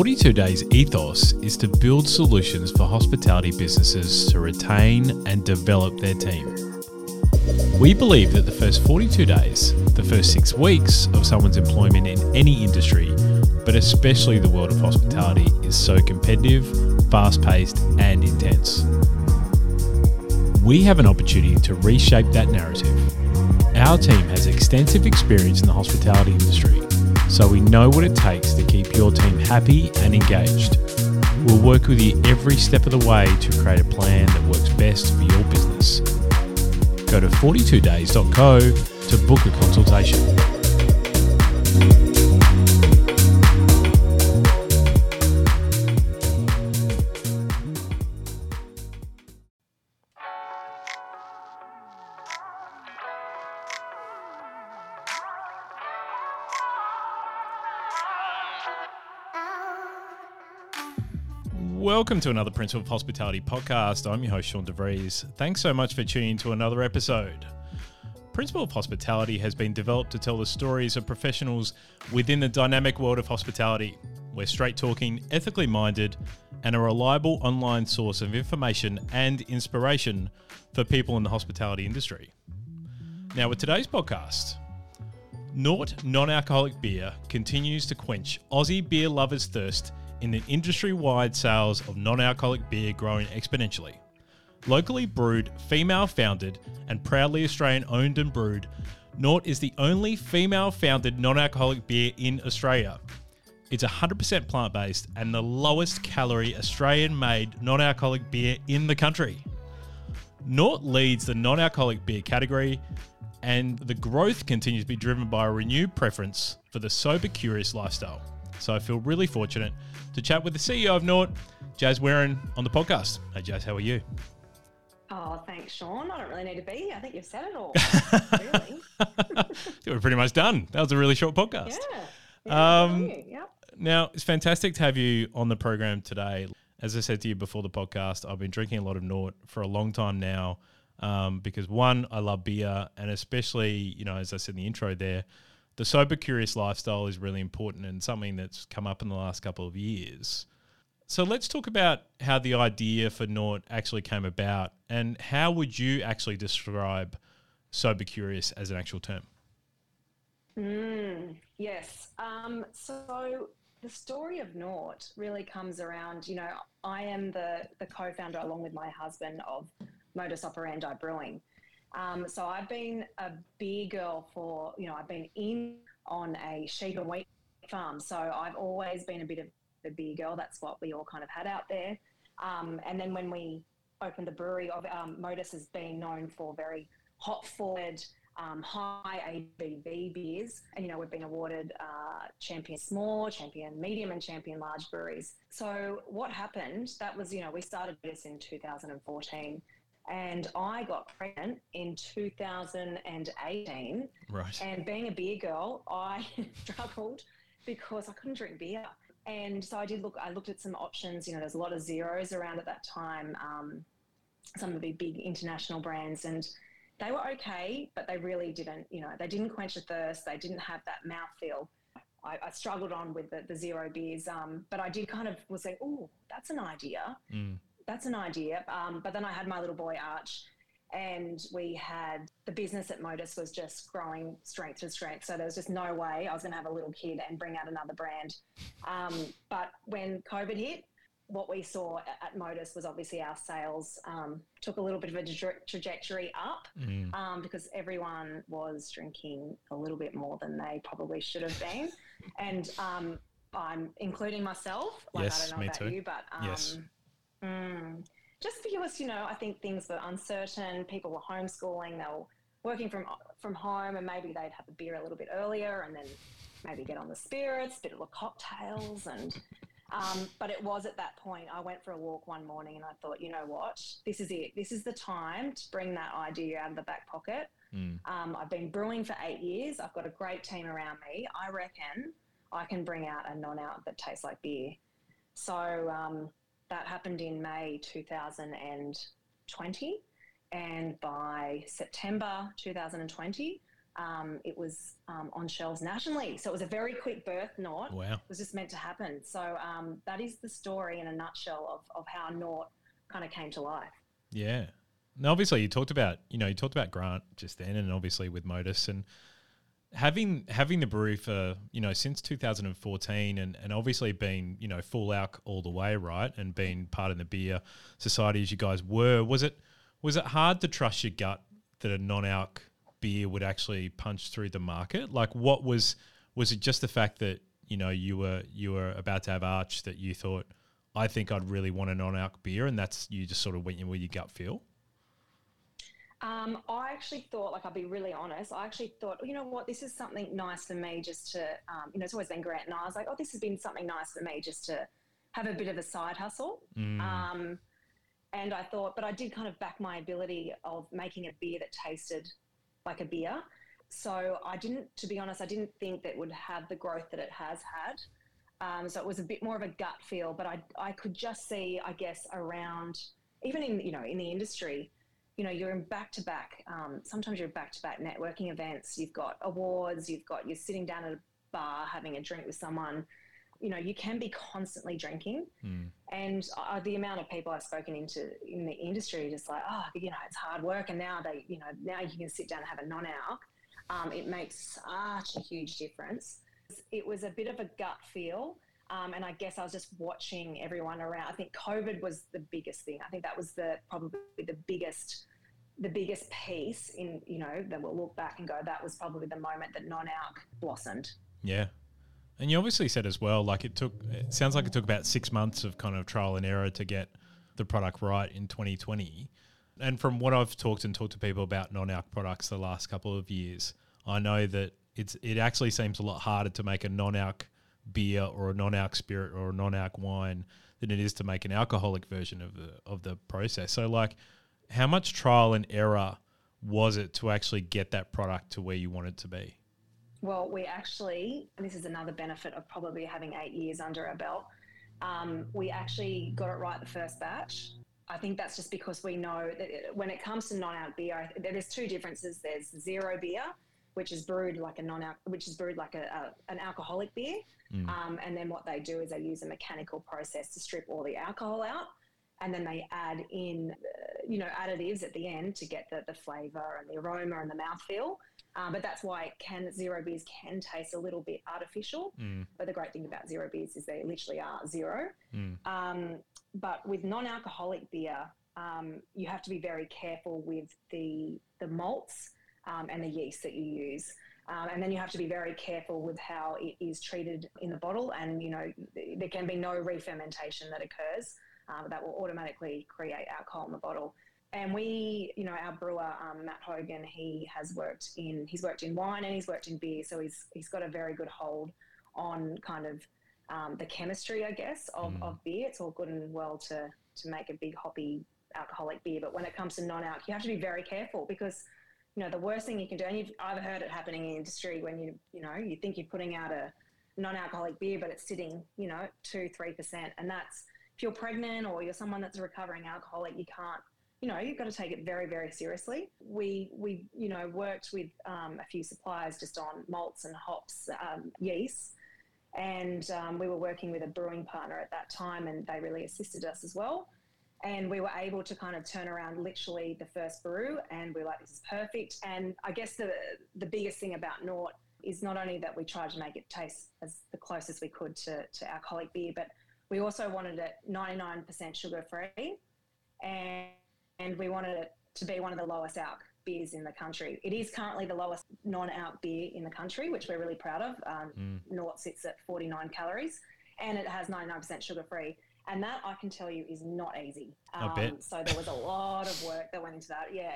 42 Days ethos is to build solutions for hospitality businesses to retain and develop their team. We believe that the first 42 days, the first six weeks of someone's employment in any industry, but especially the world of hospitality, is so competitive, fast paced, and intense. We have an opportunity to reshape that narrative. Our team has extensive experience in the hospitality industry so we know what it takes to keep your team happy and engaged. We'll work with you every step of the way to create a plan that works best for your business. Go to 42days.co to book a consultation. Welcome to another Principle of Hospitality podcast. I'm your host, Sean DeVries. Thanks so much for tuning to another episode. Principle of Hospitality has been developed to tell the stories of professionals within the dynamic world of hospitality. We're straight talking, ethically minded, and a reliable online source of information and inspiration for people in the hospitality industry. Now, with today's podcast, Nort non alcoholic beer continues to quench Aussie beer lovers' thirst in the industry wide sales of non alcoholic beer growing exponentially. Locally brewed, female founded, and proudly Australian owned and brewed, Nort is the only female founded non alcoholic beer in Australia. It's 100% plant based and the lowest calorie Australian made non alcoholic beer in the country. Nort leads the non alcoholic beer category, and the growth continues to be driven by a renewed preference for the sober curious lifestyle. So I feel really fortunate to chat with the CEO of Nort, Jaz Wearin, on the podcast. Hey, Jaz, how are you? Oh, thanks, Sean. I don't really need to be here. I think you've said it all. really. We're pretty much done. That was a really short podcast. Yeah. yeah um, yep. Now, it's fantastic to have you on the program today. As I said to you before the podcast, I've been drinking a lot of Nort for a long time now um, because, one, I love beer, and especially, you know, as I said in the intro there, the sober curious lifestyle is really important and something that's come up in the last couple of years. So let's talk about how the idea for Nort actually came about and how would you actually describe sober curious as an actual term? Mm, yes. Um, so the story of Nort really comes around, you know, I am the, the co-founder along with my husband of Modus Operandi Brewing. Um, so I've been a beer girl for, you know, I've been in on a sheep and wheat farm. So I've always been a bit of a beer girl. That's what we all kind of had out there. Um, and then when we opened the brewery, um, Modus has been known for very hop forward, um, high ABV beers. And, you know, we've been awarded uh, champion small, champion medium, and champion large breweries. So what happened, that was, you know, we started this in 2014 and I got pregnant in 2018. Right. And being a beer girl, I struggled because I couldn't drink beer. And so I did look, I looked at some options. You know, there's a lot of zeros around at that time, um, some of the big international brands. And they were okay, but they really didn't, you know, they didn't quench the thirst. They didn't have that mouthfeel. I, I struggled on with the, the zero beers, um, but I did kind of was like, oh, that's an idea. Mm that's an idea. Um, but then I had my little boy Arch, and we had the business at Modus was just growing strength to strength. So there was just no way I was going to have a little kid and bring out another brand. Um, but when COVID hit, what we saw at Modus was obviously our sales um, took a little bit of a tra- trajectory up mm. um, because everyone was drinking a little bit more than they probably should have been. and um, I'm including myself. Like, yes, I don't know about too. you, but yes. Mm. Just because, you know, I think things were uncertain. People were homeschooling. They were working from from home, and maybe they'd have a beer a little bit earlier, and then maybe get on the spirits, bit of the cocktails, and. Um, but it was at that point I went for a walk one morning and I thought, you know what, this is it. This is the time to bring that idea out of the back pocket. Mm. Um, I've been brewing for eight years. I've got a great team around me. I reckon I can bring out a non-alc that tastes like beer. So um, that happened in May 2020. And by September 2020, um, it was um, on shelves nationally. So it was a very quick birth, Nort. Wow. It was just meant to happen. So um, that is the story in a nutshell of, of how Nort kind of came to life. Yeah. Now, obviously, you talked about you know you talked about Grant just then, and obviously with Modus and having having the brewery for you know since 2014, and and obviously being you know full alc all the way, right, and being part of the beer society as you guys were. Was it was it hard to trust your gut that a non alc beer would actually punch through the market? Like, what was was it just the fact that you know you were you were about to have Arch that you thought? I think I'd really want a non-alc beer, and that's you just sort of went in with your gut feel. Um, I actually thought, like, I'll be really honest. I actually thought, you know what, this is something nice for me just to, um, you know, it's always been Grant, and I was like, oh, this has been something nice for me just to have a bit of a side hustle. Mm. Um, and I thought, but I did kind of back my ability of making a beer that tasted like a beer. So I didn't, to be honest, I didn't think that would have the growth that it has had. Um, so it was a bit more of a gut feel, but I, I could just see, I guess, around even in you know in the industry, you know, you're in back to back. Sometimes you're back to back networking events. You've got awards. You've got you're sitting down at a bar having a drink with someone. You know, you can be constantly drinking, mm. and uh, the amount of people I've spoken into in the industry, just like, oh, you know, it's hard work, and now they, you know, now you can sit down and have a non-alc. Um, it makes such a huge difference. It was a bit of a gut feel. Um, and I guess I was just watching everyone around. I think COVID was the biggest thing. I think that was the probably the biggest the biggest piece in you know that we'll look back and go that was probably the moment that non-alc blossomed. Yeah, and you obviously said as well like it took. It sounds like it took about six months of kind of trial and error to get the product right in 2020. And from what I've talked and talked to people about non-alc products the last couple of years, I know that it's it actually seems a lot harder to make a non-alc beer or a non-alc spirit or a non-alc wine than it is to make an alcoholic version of the of the process. So like how much trial and error was it to actually get that product to where you want it to be? Well, we actually, and this is another benefit of probably having eight years under our belt, um, we actually got it right the first batch. I think that's just because we know that when it comes to non-alc beer, there's two differences. There's zero beer, which is brewed like a non which is brewed like a, a an alcoholic beer. Mm. Um, and then what they do is they use a mechanical process to strip all the alcohol out, and then they add in, uh, you know, additives at the end to get the, the flavour and the aroma and the mouthfeel. Um, but that's why can zero beers can taste a little bit artificial. Mm. But the great thing about zero beers is they literally are zero. Mm. Um, but with non-alcoholic beer, um, you have to be very careful with the the malts um, and the yeast that you use. Um, and then you have to be very careful with how it is treated in the bottle. And, you know, there can be no re-fermentation that occurs um, that will automatically create alcohol in the bottle. And we, you know, our brewer um, Matt Hogan, he has worked in he's worked in wine and he's worked in beer, so he's he's got a very good hold on kind of um, the chemistry, I guess, of, mm. of beer. It's all good and well to to make a big hoppy alcoholic beer, but when it comes to non-alc, you have to be very careful because you know, the worst thing you can do, and you've, I've heard it happening in industry when you, you know, you think you're putting out a non-alcoholic beer, but it's sitting, you know, two, three percent, and that's if you're pregnant or you're someone that's a recovering alcoholic, you can't, you know, you've got to take it very, very seriously. We, we, you know, worked with um, a few suppliers just on malts and hops, um, yeast, and um, we were working with a brewing partner at that time, and they really assisted us as well. And we were able to kind of turn around literally the first brew and we are like this is perfect. And i guess the the biggest thing about Nort is not only that we tried to make it taste as the closest we could to, to alcoholic beer but we also wanted it 99% sugar free and, and we wanted it to be one of the lowest alc beers in the country it is currently the lowest non-alc beer in the country which we're really proud of um, mm. Nort sits at 49 calories and it has 99% sugar free and that I can tell you is not easy. Um, I bet. So there was a lot of work that went into that. Yeah.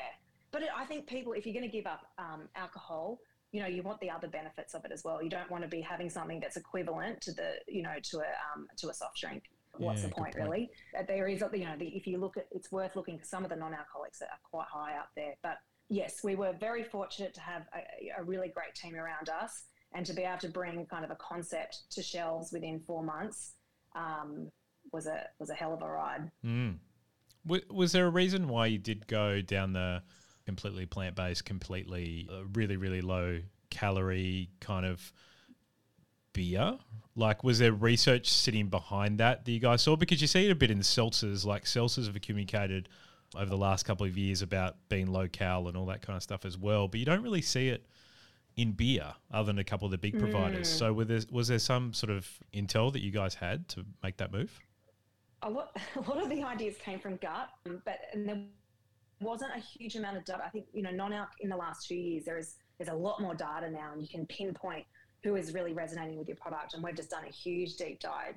But it, I think people, if you're going to give up um, alcohol, you know, you want the other benefits of it as well. You don't want to be having something that's equivalent to the, you know, to a um, to a soft drink. What's yeah, the point, point, really? There is, you know, the, if you look at, it's worth looking for some of the non-alcoholics that are quite high up there. But yes, we were very fortunate to have a, a really great team around us and to be able to bring kind of a concept to shelves within four months. Um, was a was a hell of a ride. Mm. Was there a reason why you did go down the completely plant based, completely uh, really really low calorie kind of beer? Like, was there research sitting behind that that you guys saw? Because you see it a bit in seltzers. Like, seltzers have communicated over the last couple of years about being low cal and all that kind of stuff as well. But you don't really see it in beer, other than a couple of the big providers. Mm. So, was there, was there some sort of intel that you guys had to make that move? a lot, a lot of the ideas came from gut, but and there wasn't a huge amount of data. I think you know, non-alc in the last two years, there is there's a lot more data now, and you can pinpoint who is really resonating with your product. And we've just done a huge deep dive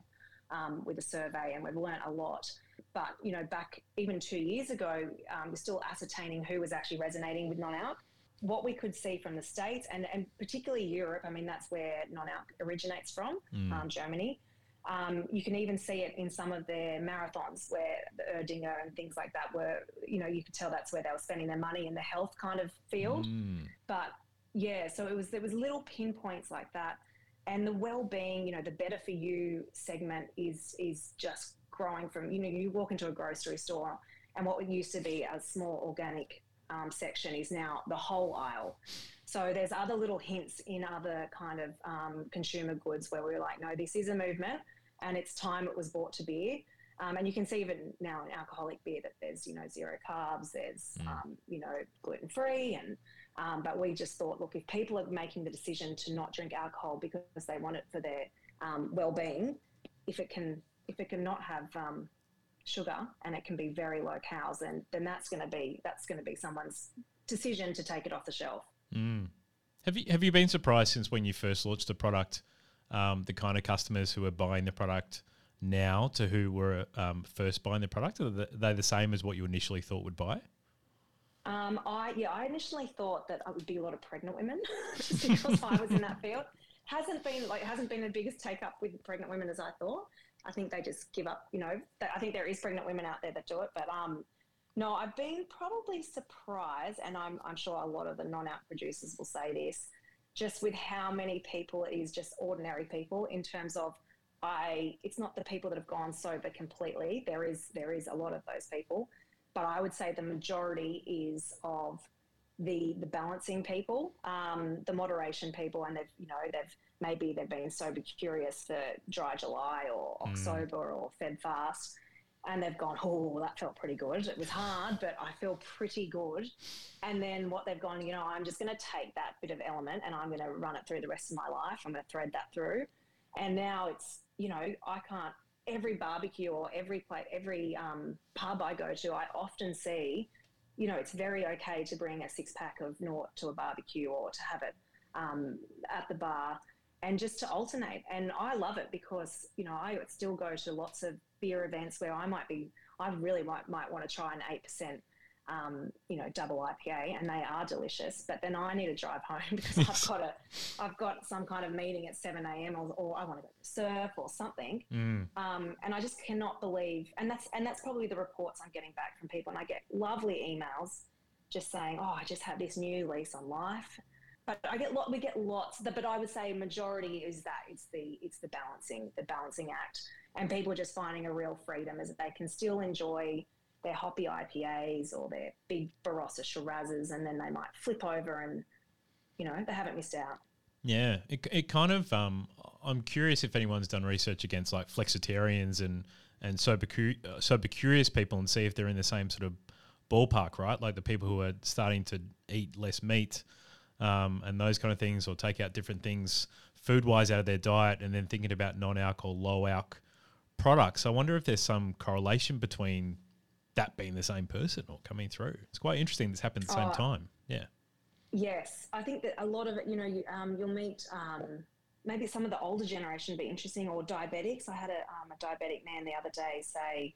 um, with a survey, and we've learnt a lot. But you know, back even two years ago, um, we're still ascertaining who was actually resonating with non-alc. What we could see from the states and, and particularly Europe, I mean, that's where non-alc originates from, Mm. um, Germany. Um, you can even see it in some of their marathons where the Erdinger and things like that were, you know, you could tell that's where they were spending their money in the health kind of field. Mm. But yeah, so it was there was little pinpoints like that, and the well-being, you know, the better for you segment is is just growing from. You know, you walk into a grocery store, and what used to be a small organic um, section is now the whole aisle. So there's other little hints in other kind of um, consumer goods where we're like, no, this is a movement, and it's time it was brought to beer. Um, and you can see even now in alcoholic beer that there's you know zero carbs, there's Mm. um, you know gluten free, and um, but we just thought, look, if people are making the decision to not drink alcohol because they want it for their um, well-being, if it can if it can not have um, sugar and it can be very low calories, then then that's going to be that's going to be someone's decision to take it off the shelf. Mm. Have you have you been surprised since when you first launched the product, um, the kind of customers who are buying the product now to who were um, first buying the product? Are they- the same as what you initially thought would buy? Um, I yeah, I initially thought that it would be a lot of pregnant women just because I was in that field. Hasn't been like hasn't been the biggest take up with pregnant women as I thought. I think they just give up. You know, I think there is pregnant women out there that do it, but um, no, I've been probably surprised, and I'm I'm sure a lot of the non-alc producers will say this, just with how many people it is just ordinary people in terms of I. It's not the people that have gone sober completely. There is there is a lot of those people but I would say the majority is of the the balancing people, um, the moderation people, and they've you know they've maybe they've been sober curious for dry July or Mm. October or FebFast, and they've gone, oh, that felt pretty good. It was hard, but I feel pretty good. And then what they've gone, you know, I'm just going to take that bit of element and I'm going to run it through the rest of my life. I'm going to thread that through, and now it's you know I can't every barbecue or every plate, every um, pub I go to, I often see, you know, it's very okay to bring a six pack of Nort to a barbecue or to have it um, at the bar and just to alternate. And I love it because, you know, I still go to lots of beer events where I might be, I really might, might want to try an 8%. Um, you know, double IPA, and they are delicious. But then I need to drive home because I've got a, I've got some kind of meeting at seven a.m. or, or I want to go to surf or something. Mm. Um, and I just cannot believe, and that's and that's probably the reports I'm getting back from people, and I get lovely emails just saying, "Oh, I just had this new lease on life." But I get lot, we get lots, but I would say majority is that it's the it's the balancing the balancing act, and people just finding a real freedom is that they can still enjoy their hoppy IPAs or their big Barossa Shirazes, and then they might flip over and you know they haven't missed out. Yeah, it, it kind of. Um, I'm curious if anyone's done research against like flexitarians and and sober uh, sober curious people and see if they're in the same sort of ballpark, right? Like the people who are starting to eat less meat um, and those kind of things, or take out different things food wise out of their diet, and then thinking about non-alc or low-alc products. I wonder if there's some correlation between that being the same person or coming through. It's quite interesting. This happened at the same Oh, time. Yeah. Yes, I think that a lot of it, you know, you, um, you'll meet um, maybe some of the older generation be interesting or diabetics. I had a, um, a diabetic man the other day say,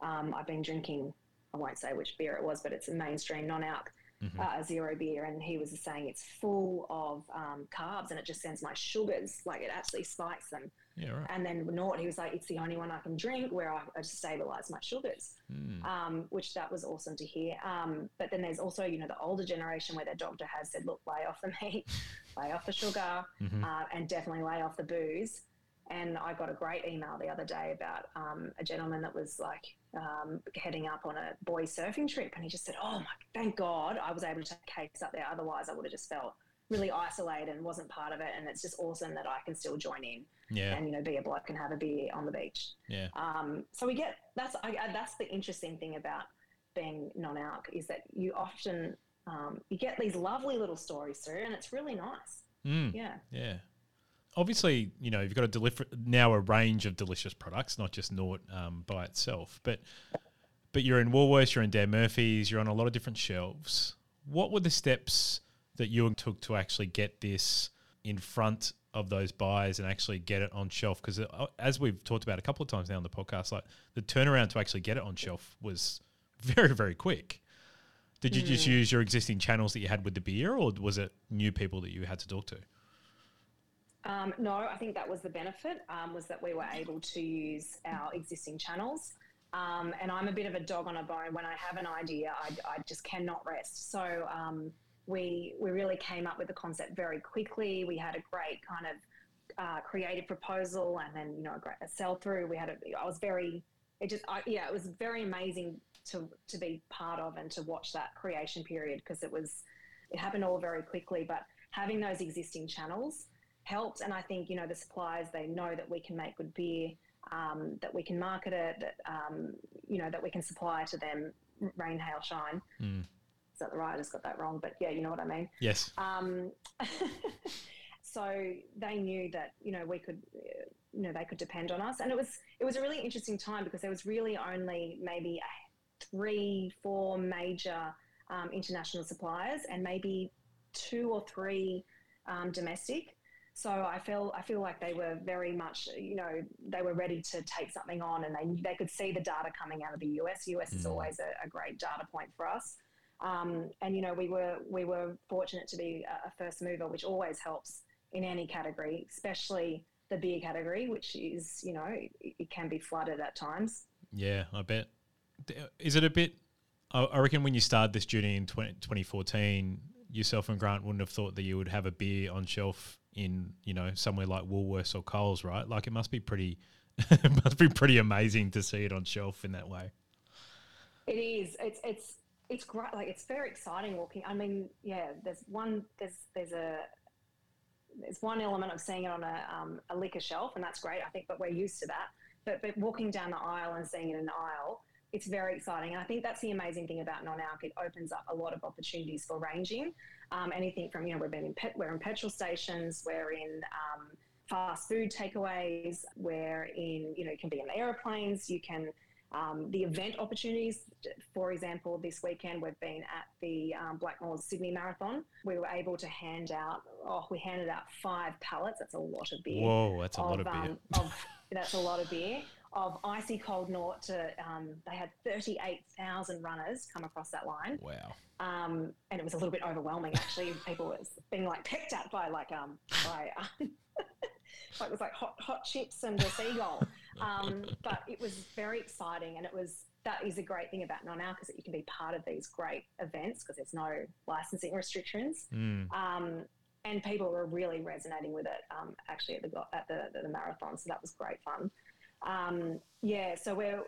um, I've been drinking, I won't say which beer it was, but it's a mainstream non-alc, Mhm. uh, zero beer. And he was saying it's full of um, carbs and it just sends my sugars, like it actually spikes them. Yeah. Right. And then Nort, he was like, it's the only one I can drink where I, I stabilize my sugars Mm. um, which that was awesome to hear. Um, but then there's also, you know, the older generation where their doctor has said, look, lay off the meat, lay off the sugar, Mhm. uh, and definitely lay off the booze. And I got a great email the other day about um, a gentleman that was like, um, heading up on a boy surfing trip, and he just said, "Oh my, thank God I was able to take cakes up there. Otherwise, I would have just felt really isolated and wasn't part of it. And it's just awesome that I can still join in Yeah. and you know be a bloke and have a beer on the beach. Yeah. Um, so we get that's I, I, that's the interesting thing about being non-alc is that you often um, you get these lovely little stories through, and it's really nice. Mm. Yeah. Yeah. Obviously, you know, you've got a deliver now a range of delicious products, not just Nort um, by itself. But but you're in Woolworths, you're in Dan Murphy's, you're on a lot of different shelves. What were the steps that you took to actually get this in front of those buyers and actually get it on shelf? Because as we've talked about a couple of times now on the podcast, like the turnaround to actually get it on shelf was very very quick. Did you just use your existing channels that you had with the beer, or was it new people that you had to talk to? Um, no, I think that was the benefit um, was that we were able to use our existing channels. Um, and I'm a bit of a dog on a bone. When I have an idea, I, I just cannot rest. So um, we we really came up with the concept very quickly. We had a great kind of uh, creative proposal, and then you know a, great, sell through. We had a. I was very. It just I, yeah, it was very amazing to to be part of and to watch that creation period because it was it happened all very quickly. But having those existing channels helped. And I think, you know, the suppliers, they know that we can make good beer, um, that we can market it, that, um, you know, that we can supply to them rain, hail, shine. Mm. Is that the right? I just got that wrong, but yeah, you know what I mean. Yes. Um, so they knew that, you know, we could, you know, they could depend on us. And it was, it was a really interesting time because there was really only maybe three, four major um, international suppliers and maybe two or three um, domestic. So I feel I feel like they were very much, you know, they were ready to take something on, and they they could see the data coming out of the US. US is Mm. always a, a great data point for us, um, and you know we were we were fortunate to be a first mover, which always helps in any category, especially the beer category, which is you know it, it can be flooded at times. Yeah, I bet. Is it a bit? I I reckon when you started this journey in 20, 2014, yourself and Grant wouldn't have thought that you would have a beer on shelf in you know somewhere like Woolworths or Coles, right? Like it must be pretty, it must be pretty amazing to see it on shelf in that way. It is. It's it's it's great. Like it's very exciting walking. I mean, yeah. There's one. There's there's a there's one element of seeing it on a um, a liquor shelf, and that's great. I think, but we're used to that. But but walking down the aisle and seeing it in the aisle, it's very exciting. And I think that's the amazing thing about non-alc. It opens up a lot of opportunities for ranging. Um, anything from you know we've been in pet, we're in petrol stations, we're in um, fast food takeaways, we're in you know you can be in aeroplanes, you can um, the event opportunities. For example, this weekend we've been at the um, Blackmores Sydney Marathon. We were able to hand out, oh, we handed out five pallets. That's a lot of beer. Whoa, that's a lot of beer. um, of, that's a lot of beer. Of icy cold Nort to, um, they had 38,000 runners come across that line. Wow. Um, and it was a little bit overwhelming actually. People was being like picked at by like, um, by, um, like it was like hot, hot chips and a seagull. Um, but it was very exciting, and it was that is a great thing about non-alc is that you can be part of these great events because there's no licensing restrictions, Mm. um, and people were really resonating with it. Um, actually, at the at the, the, the marathon, so that was great fun. Um, yeah, so we're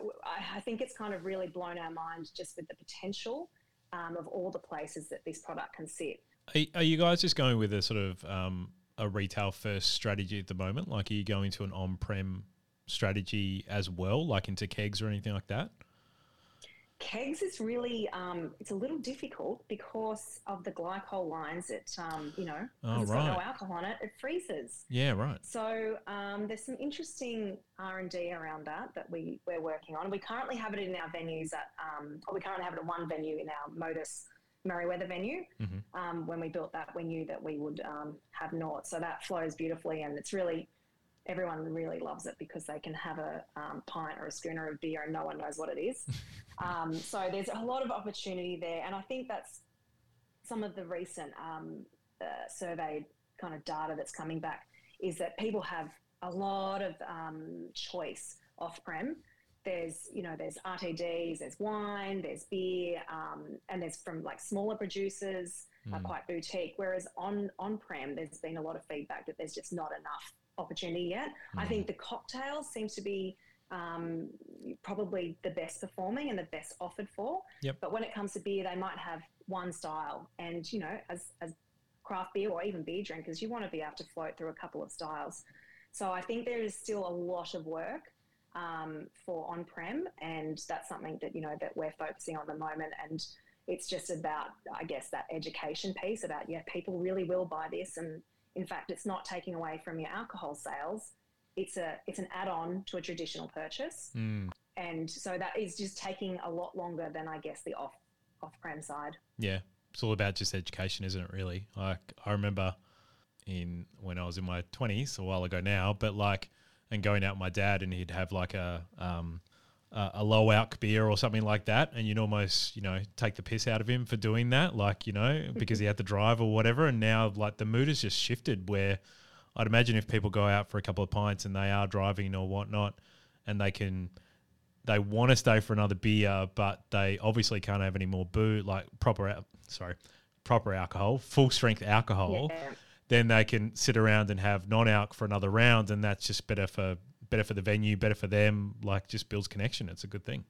I, think it's kind of really blown our mind just with the potential um, of all the places that this product can sit. Are, are you guys just going with a sort of um, a retail first strategy at the moment? Like, are you going to an on prem strategy as well, like into kegs or anything like that? Kegs is really um, it's a little difficult because of the glycol lines it um, you know, Oh, it's got no alcohol on it it freezes Yeah, right. so um, there's some interesting r&d around that that we, we're working on we currently have it in our venues at um, or we currently have it at one venue in our modus Merewether venue. Mhm. Um, when we built that, we knew that we would um, have Nort, so that flows beautifully, and it's really everyone really loves it because they can have a um, pint or a schooner of beer and no one knows what it is. um, so there's a lot of opportunity there, and I think that's some of the recent um, uh, survey kind of data that's coming back is that people have a lot of um, choice off prem. There's, you know, there's RTDs, there's wine, there's beer, um, and there's from like smaller producers, uh, Mm. quite boutique. Whereas on on prem, there's been a lot of feedback that there's just not enough opportunity yet. I Mm. think the cocktails seems to be um, probably the best performing and the best offered for. Yep. But when it comes to beer, they might have one style, and you know, as as craft beer or even beer drinkers, you want to be able to float through a couple of styles. So I think there is still a lot of work um, for on prem, and that's something that you know that we're focusing on at the moment. And it's just about, I guess, that education piece about yeah, people really will buy this, and in fact, it's not taking away from your alcohol sales. It's a it's an add-on to a traditional purchase, Mm. and so that is just taking a lot longer than I guess the off off prem side. Yeah, it's all about just education, isn't it? Really, like I remember in when I was in my twenties, a while ago now, but like, and going out with my dad, and he'd have like a um, a, a low alc beer or something like that, and you'd almost you know take the piss out of him for doing that, like you know because he had to drive or whatever. And now like the mood has just shifted where I'd imagine if people go out for a couple of pints and they are driving or whatnot, and they can they want to stay for another beer, but they obviously can't have any more boo, like proper, al- sorry, proper alcohol, full strength alcohol. Yeah. Then they can sit around and have non alc for another round, and that's just better for better for the venue, better for them. Like just builds connection. It's a good thing.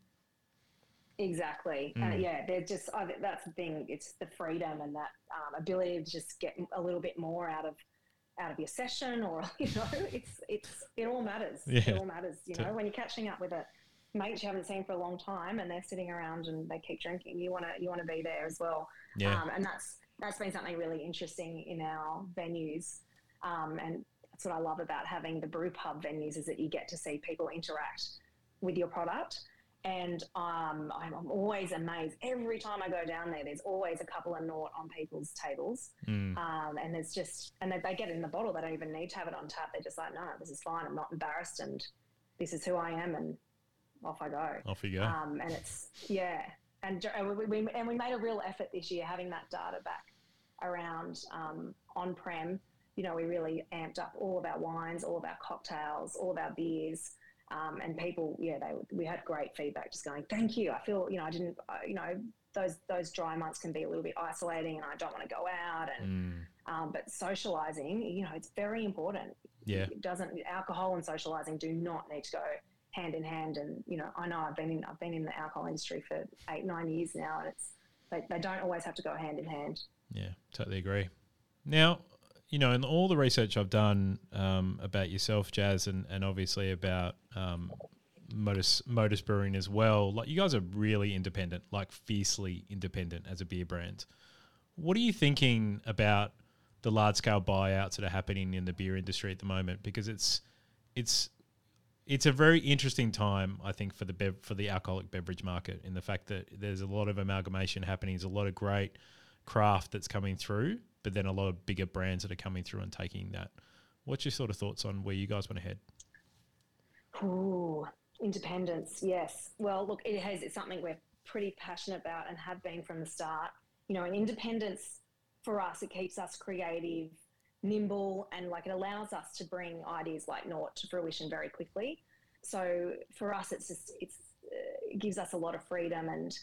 Exactly. Uh, Mm. yeah, they're just I that's the thing. It's the freedom and that um, ability to just get a little bit more out of out of your session, or you know, it's it's it all matters. Yeah. It all matters. You know, when you're catching up with a mate you haven't seen for a long time, and they're sitting around and they keep drinking, you want to you want to be there as well. Yeah, Um, and that's that's been something really interesting in our venues. Um, and that's what I love about having the brew pub venues is that you get to see people interact with your product. And um, I'm, I'm always amazed every time I go down there. There's always a couple of Nort on people's tables, Mm. um, and there's just and they, they get it in the bottle. They don't even need to have it on tap. They're just like, no, this is fine. I'm not embarrassed, and this is who I am, and off I go. off you go. Um, and it's yeah, and and we, we and we made a real effort this year having that data back around um, on prem. You know, we really amped up all of our wines, all of our cocktails, all of our beers, um, and people. Yeah, they we had great feedback, just going, "Thank you." I feel you know I didn't uh, you know those those dry months can be a little bit isolating, and I don't want to go out and. Mm. Um, but socializing, you know, it's very important. Yeah, It doesn't alcohol and socializing do not need to go hand in hand. And you know, I know I've been in I've been in the alcohol industry for eight nine years now, and it's they, they don't always have to go hand in hand. Yeah, totally agree. Now, you know, in all the research I've done um, about yourself, Jaz, and, and obviously about um, Modus, Modus Brewing as well, like you guys are really independent, like fiercely independent as a beer brand. What are you thinking about the large scale buyouts that are happening in the beer industry at the moment? Because it's it's it's a very interesting time, I think, for the bev- for the alcoholic beverage market. In the fact that there's a lot of amalgamation happening, there's a lot of great craft that's coming through, but then a lot of bigger brands that are coming through and taking that. What's your sort of thoughts on where you guys want to head? Independence, yes. Well, look, it has it's something we're pretty passionate about and have been from the start. You know, and independence for us, it keeps us creative, nimble, and like it allows us to bring ideas like Nort to fruition very quickly. So for us, it's just it's uh, it gives us a lot of freedom and.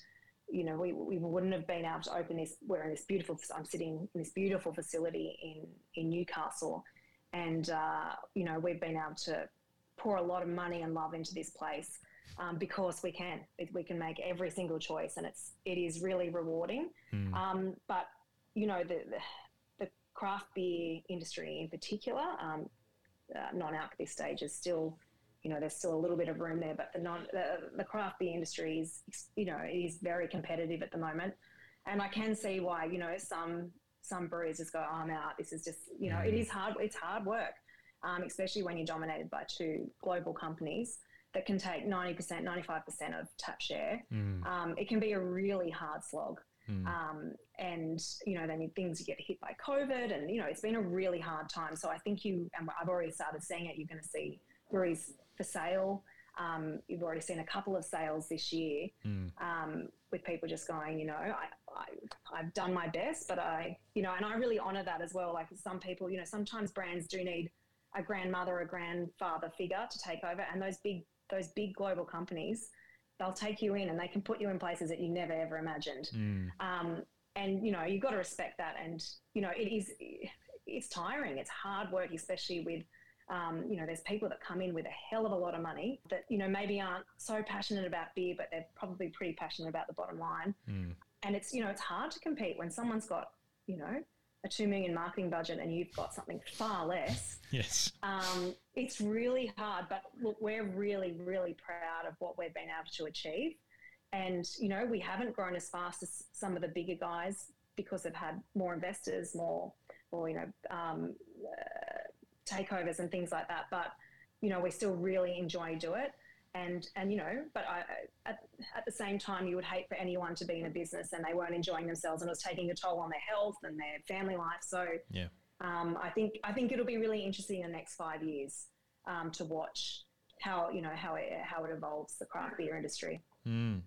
You know, we, we wouldn't have been able to open this. We're in this beautiful. I'm sitting in this beautiful facility in in Newcastle, and uh, you know we've been able to pour a lot of money and love into this place um, because we can. We can make every single choice, and it's it is really rewarding. Mm. Um, but you know the, the craft beer industry in particular, um, uh, non-alc at this stage is still, you know, there's still a little bit of room there. But the non the, the craft beer industry is, you know, it is very competitive at the moment, and I can see why you know some some brewers just go, oh, I'm out. This is just you know, it is hard. It's hard work, um, especially when you're dominated by two global companies that can take 90%, 95% of tap share. Mm. Um, it can be a really hard slog. Mm. Um, and you know, then things you get hit by COVID, and you know, it's been a really hard time. So I think you, and I've already started seeing it. You're going to see breweries for sale. Um, you've already seen a couple of sales this year Mm. um, with people just going, you know, I, I, I've done my best, but I, you know, and I really honor that as well. Like some people, you know, sometimes brands do need a grandmother or grandfather figure to take over, and those big, those big global companies, they'll take you in and they can put you in places that you never ever imagined. Mm. Um, and you know, you've got to respect that. And you know, it is, it's tiring. It's hard work, especially with Um, you know, there's people that come in with a hell of a lot of money that, you know, maybe aren't so passionate about beer, but they're probably pretty passionate about the bottom line. Mm. And it's, you know, it's hard to compete when someone's got, you know, a two million marketing budget and you've got something far less. Yes. Um, it's really hard, but look, we're really, really proud of what we've been able to achieve. And, you know, we haven't grown as fast as some of the bigger guys because they've had more investors, more, or, you know, um, uh, takeovers and things like that. But, you know, we still really enjoy do it. And, and you know, but I, at, at the same time, you would hate for anyone to be in a business and they weren't enjoying themselves and it was taking a toll on their health and their family life. So, Yeah. um, I think I think it'll be really interesting in the next five years um, to watch how you know how it how it evolves the craft beer industry. Mm.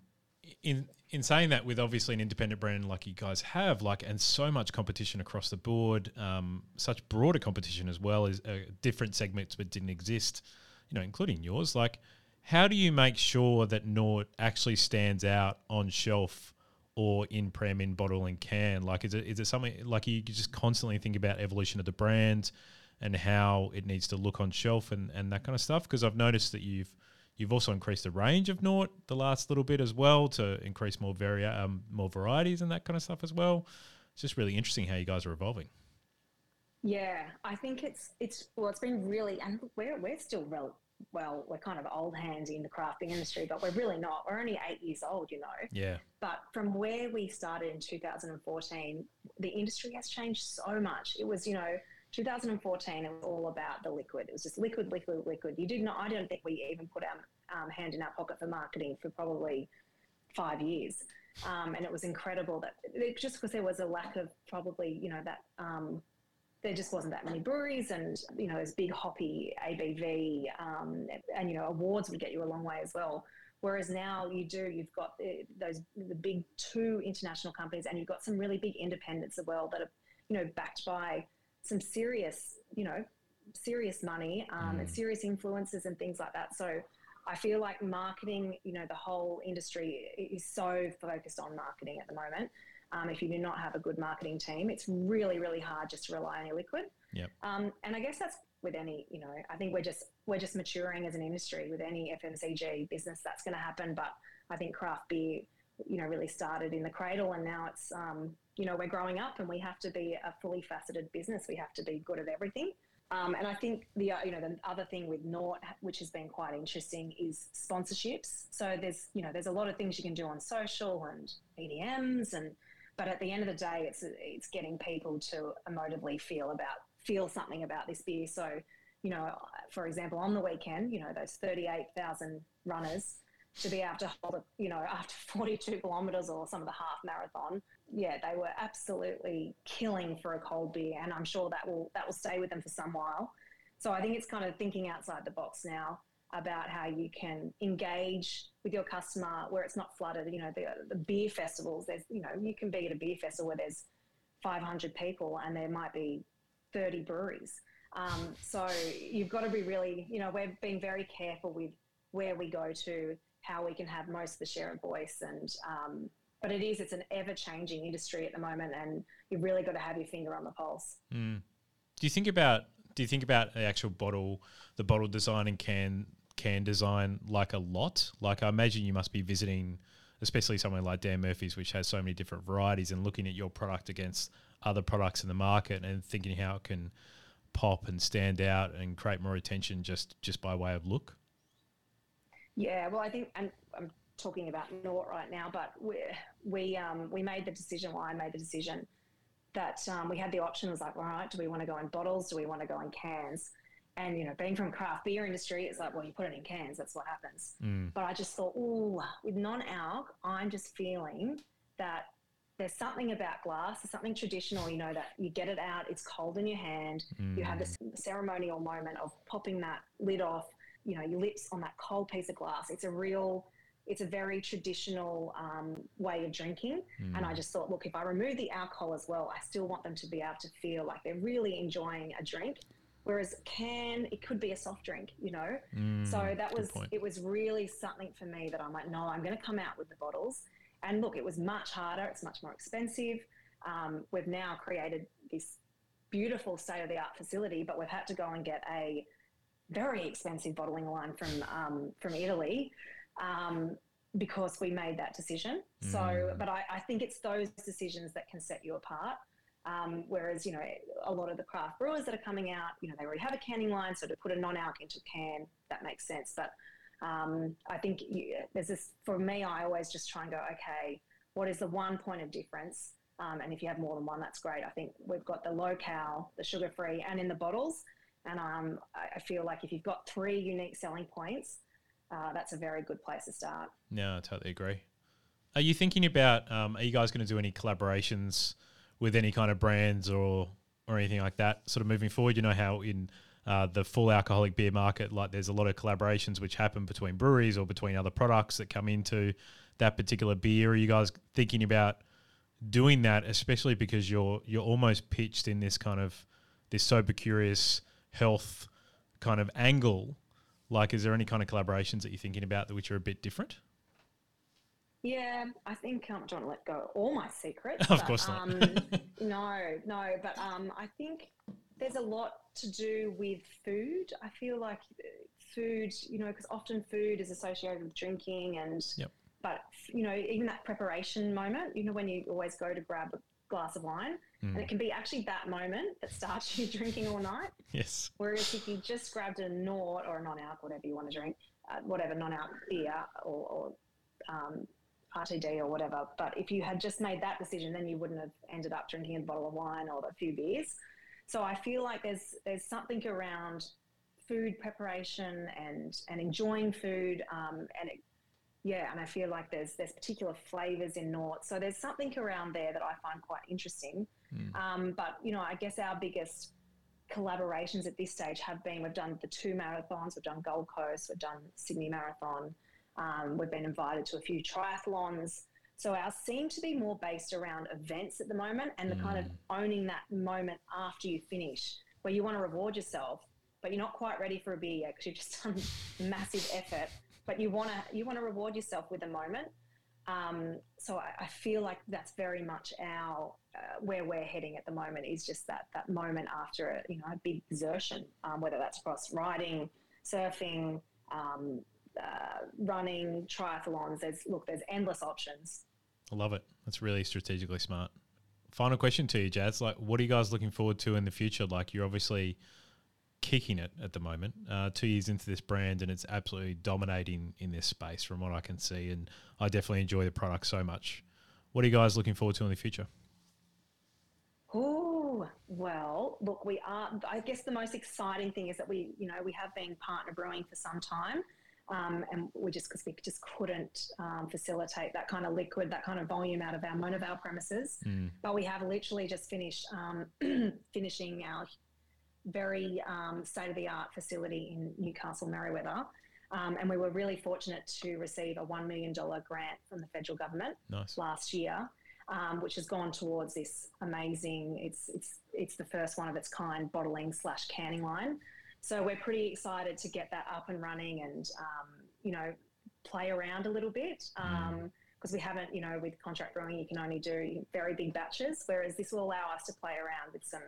In in saying that, with obviously an independent brand like you guys have, like, and so much competition across the board, um, such broader competition as well as uh, different segments that didn't exist, you know, including yours. Like, how do you make sure that Nort actually stands out on shelf or in prem, in bottle and can? Like, is it is it something like you just constantly think about evolution of the brand and how it needs to look on shelf and, and that kind of stuff? Because I've noticed that you've You've also increased the range of Nort the last little bit as well to increase more vari- um, more varieties and that kind of stuff as well. It's just really interesting how you guys are evolving. Yeah, I think it's it's well, it's been really, and we're we're still rel- well, we're kind of old hands in the crafting industry, but we're really not. We're only eight years old, you know. Yeah. But from where we started in 2014, the industry has changed so much. It was, you know, 2014, it was all about the liquid. It was just liquid, liquid, liquid. You did not, I don't think we even put our um, hand in our pocket for marketing for probably five years. Um, and it was incredible that it, just because there was a lack of probably, you know, that um, there just wasn't that many breweries and, you know, there's big hoppy ABV um, and, you know, awards would get you a long way as well. Whereas now you do, you've got the, those the big two international companies, and you've got some really big independents as well that are, you know, backed by some serious, you know, serious money um, mm. and serious influences and things like that. So I feel like marketing, you know, the whole industry is so focused on marketing at the moment. Um, if you do not have a good marketing team, it's really, really hard just to rely on your liquid. Yep. Um, and I guess that's with any, you know, I think we're just we're just maturing as an industry with any FMCG business that's going to happen. But I think craft beer, you know, really started in the cradle, and now it's, um, you know, we're growing up, and we have to be a fully faceted business. We have to be good at everything. Um, and I think the you know the other thing with Nort, which has been quite interesting, is sponsorships. So there's you know there's a lot of things you can do on social and EDMs, and but at the end of the day, it's it's getting people to emotively feel about feel something about this beer. So you know, for example, on the weekend, you know those thirty eight thousand runners to be able to hold it, you know, after 42 kilometres or some of the half marathon, yeah, they were absolutely killing for a cold beer, and I'm sure that will that will stay with them for some while. So I think it's kind of thinking outside the box now about how you can engage with your customer where it's not flooded. You know, the, the beer festivals. There's, you know, you can be at a beer festival where there's 500 people and there might be 30 breweries. Um, so you've got to be really, you know, we're being very careful with where we go to, how we can have most of the share of voice. And um, but it is it's an ever changing industry at the moment and you've really got to have your finger on the pulse. Mm. do you think about do you think about the actual bottle the bottle design and can can design like a lot? Like i imagine you must be visiting especially somewhere like dan murphy's which has so many different varieties and looking at your product against other products in the market and thinking how it can pop and stand out and create more attention just just by way of look yeah well i think and i'm talking about Nort right now, but we we um, we made the decision. Well, I made the decision that um, we had the option. It was like, all right, do we want to go in bottles? Do we want to go in cans? And you know, being from craft beer industry, it's like, well, you put it in cans. That's what happens. Mm. But I just thought, oh, with non-alc, I'm just feeling that there's something about glass, there's something traditional, you know, that you get it out, it's cold in your hand, mm. you have this ceremonial moment of popping that lid off, you know, your lips on that cold piece of glass. It's a real it's a very traditional um, way of drinking. Mm. And I just thought, look, if I remove the alcohol as well, I still want them to be able to feel like they're really enjoying a drink. Whereas can, it could be a soft drink, you know? Mm, so that was, it was really something for me that I'm like, no, I'm going to come out with the bottles. And look, it was much harder. It's much more expensive. Um, we've now created this beautiful state of the art facility, but we've had to go and get a very expensive bottling line from um, from Italy. Um, because we made that decision. So, Mm. but I, I think it's those decisions that can set you apart. Um, whereas, you know, a lot of the craft brewers that are coming out, you know, they already have a canning line, so to put a non-alc into a can, that makes sense. But um, I think you, there's this, for me, I always just try and go, okay, what is the one point of difference? Um, and if you have more than one, that's great. I think we've got the low cal, the sugar free, and in the bottles. And um, I, feel like if you've got three unique selling points, uh, that's a very good place to start. Yeah, I totally agree. Are you thinking about? Um, are you guys going to do any collaborations with any kind of brands or or anything like that? Sort of moving forward, you know how in uh, the full alcoholic beer market, like there's a lot of collaborations which happen between breweries or between other products that come into that particular beer. Are you guys thinking about doing that, especially because you're you're almost pitched in this kind of this sober curious health kind of angle? Like, is there any kind of collaborations that you're thinking about that which are a bit different? Yeah, I think um, I don't want to let go all my secrets. Of but, course not. um, no, no, but um, I think there's a lot to do with food. I feel like uh, food, you know, because often food is associated with drinking, and Yep. but you know, even that preparation moment, you know, when you always go to grab a glass of wine, and Mm. it can be actually that moment that starts you drinking all night. Yes. Whereas if you just grabbed a Nort or a non-alc, whatever you want to drink, uh, whatever non-alc beer or, or um, RTD or whatever, but if you had just made that decision, then you wouldn't have ended up drinking a bottle of wine or a few beers. So I feel like there's there's something around food preparation and and enjoying food, um, and it, yeah, and I feel like there's there's particular flavors in Nort. So there's something around there that I find quite interesting. Mm. Um, but you know, I guess our biggest collaborations at this stage have been we've done the two marathons, we've done Gold Coast, we've done Sydney Marathon, um, we've been invited to a few triathlons. So ours seem to be more based around events at the moment and the kind of owning that moment after you finish, where you want to reward yourself, but you're not quite ready for a beer yet because you've just done massive effort. But you want to you want to reward yourself with a moment. Um, so I, I feel like that's very much our uh, where we're heading at the moment is just that that moment after a you know a big exertion, um, whether that's across riding, surfing, um, uh, running, triathlons. There's look, there's endless options. I love it. That's really strategically smart. Final question to you, Jaz. Like, what are you guys looking forward to in the future? Like, you're obviously kicking it at the moment. Uh, two years into this brand, and it's absolutely dominating in this space, from what I can see. And I definitely enjoy the product so much. What are you guys looking forward to in the future? Oh, well, look, we are, I guess the most exciting thing is that we, you know, we have been partner brewing for some time. Um, and we just, because we just couldn't um, facilitate that kind of liquid, that kind of volume out of our Mona Vale premises. Mm. But we have literally just finished um, finishing our very um, state of the art facility in Newcastle, Merewether. Um, and we were really fortunate to receive a $1 million grant from the federal government Nice. last year, um, which has gone towards this amazing. It's it's it's the first one of its kind bottling slash canning line. So we're pretty excited to get that up and running and um, you know play around a little bit because we haven't you know with contract brewing you can only do very big batches, whereas this will allow us to play around with some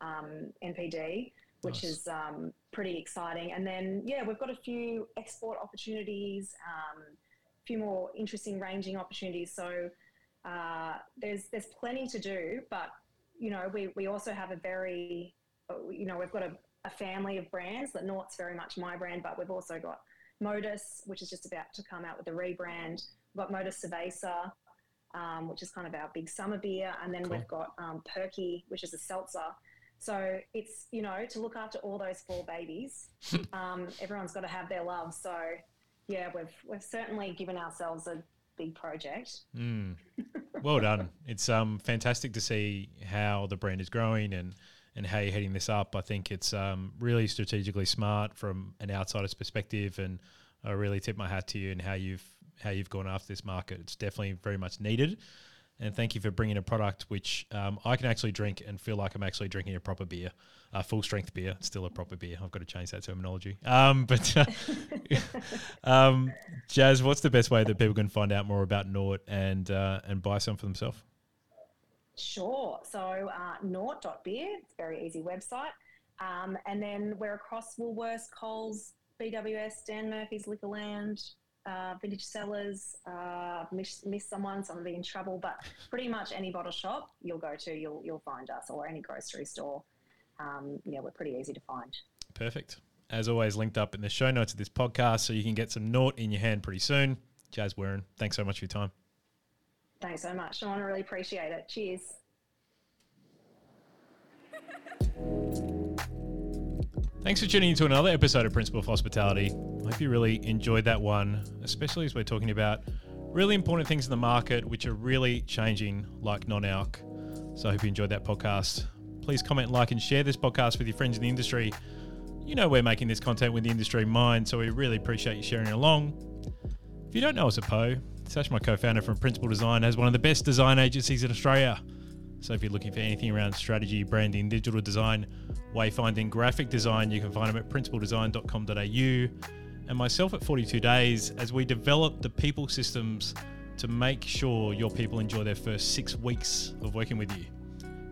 um, NPD. Which Nice. is um, pretty exciting, and then yeah, we've got a few export opportunities, um, a few more interesting ranging opportunities. So uh, there's there's plenty to do, but you know we, we also have a very you know we've got a, a family of brands that Nort's very much my brand, but we've also got Modus, which is just about to come out with a rebrand. We've got Modus Cerveza, um, which is kind of our big summer beer, and then Cool. we've got um, Perky, which is a seltzer. So it's you know to look after all those four babies, um, everyone's got to have their love. So yeah, we've we've certainly given ourselves a big project. Mm. Well done. It's um fantastic to see how the brand is growing and and how you're heading this up. I think it's um really strategically smart from an outsider's perspective, and I really tip my hat to you and how you've how you've gone after this market. It's definitely very much needed. And thank you for bringing a product which um, I can actually drink and feel like I'm actually drinking a proper beer, a full strength beer. It's still a proper beer. I've got to change that terminology. Um, but uh, um, Jaz, what's the best way that people can find out more about Nort and uh, and buy some for themselves? Sure. So uh, Nort.beer, it's a very easy website. Um, and then we're across Woolworths, Coles, BWS, Dan Murphy's Liquorland, uh, Vintage Cellars. Uh, missed, missed someone, so I'm be in trouble. But pretty much any bottle shop you'll go to, you'll you'll find us, or any grocery store. Um, yeah, we're pretty easy to find. Perfect. As always, linked up in the show notes of this podcast, so you can get some Nort in your hand pretty soon. Jaz Wearin, thanks so much for your time. Thanks so much, Sean. I really appreciate it. Cheers. Thanks for tuning in to another episode of Principle of Hospitality. I hope you really enjoyed that one, especially as we're talking about really important things in the market which are really changing, like non alc. So I hope you enjoyed that podcast. Please comment, like, and share this podcast with your friends in the industry. You know, we're making this content with the industry in mind, so we really appreciate you sharing along. If you don't know us at Poe, Sash, my co founder from Principle Design, has one of the best design agencies in Australia. So if you're looking for anything around strategy, branding, digital design, wayfinding, graphic design, you can find them at principledesign.com.au. And myself at 42 Days as we develop the people systems to make sure your people enjoy their first six weeks of working with you.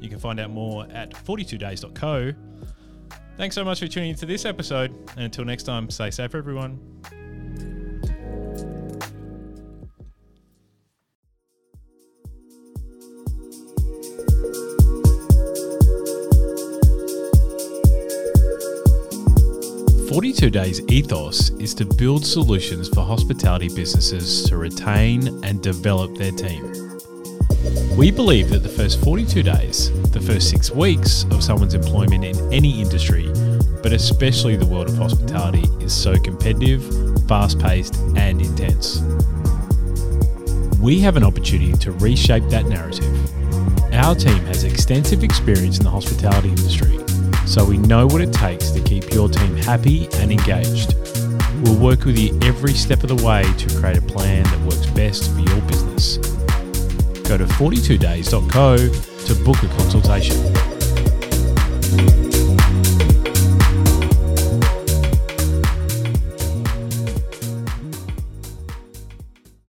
You can find out more at 42days.co. Thanks so much for tuning into this episode. And until next time, stay safe, everyone. 42 Days ethos is to build solutions for hospitality businesses to retain and develop their team. We believe that the first 42 days, the first six weeks of someone's employment in any industry, but especially the world of hospitality, is so competitive, fast paced, and intense. We have an opportunity to reshape that narrative. Our team has extensive experience in the hospitality industry so we know what it takes to keep your team happy and engaged. We'll work with you every step of the way to create a plan that works best for your business. Go to 42days.co to book a consultation.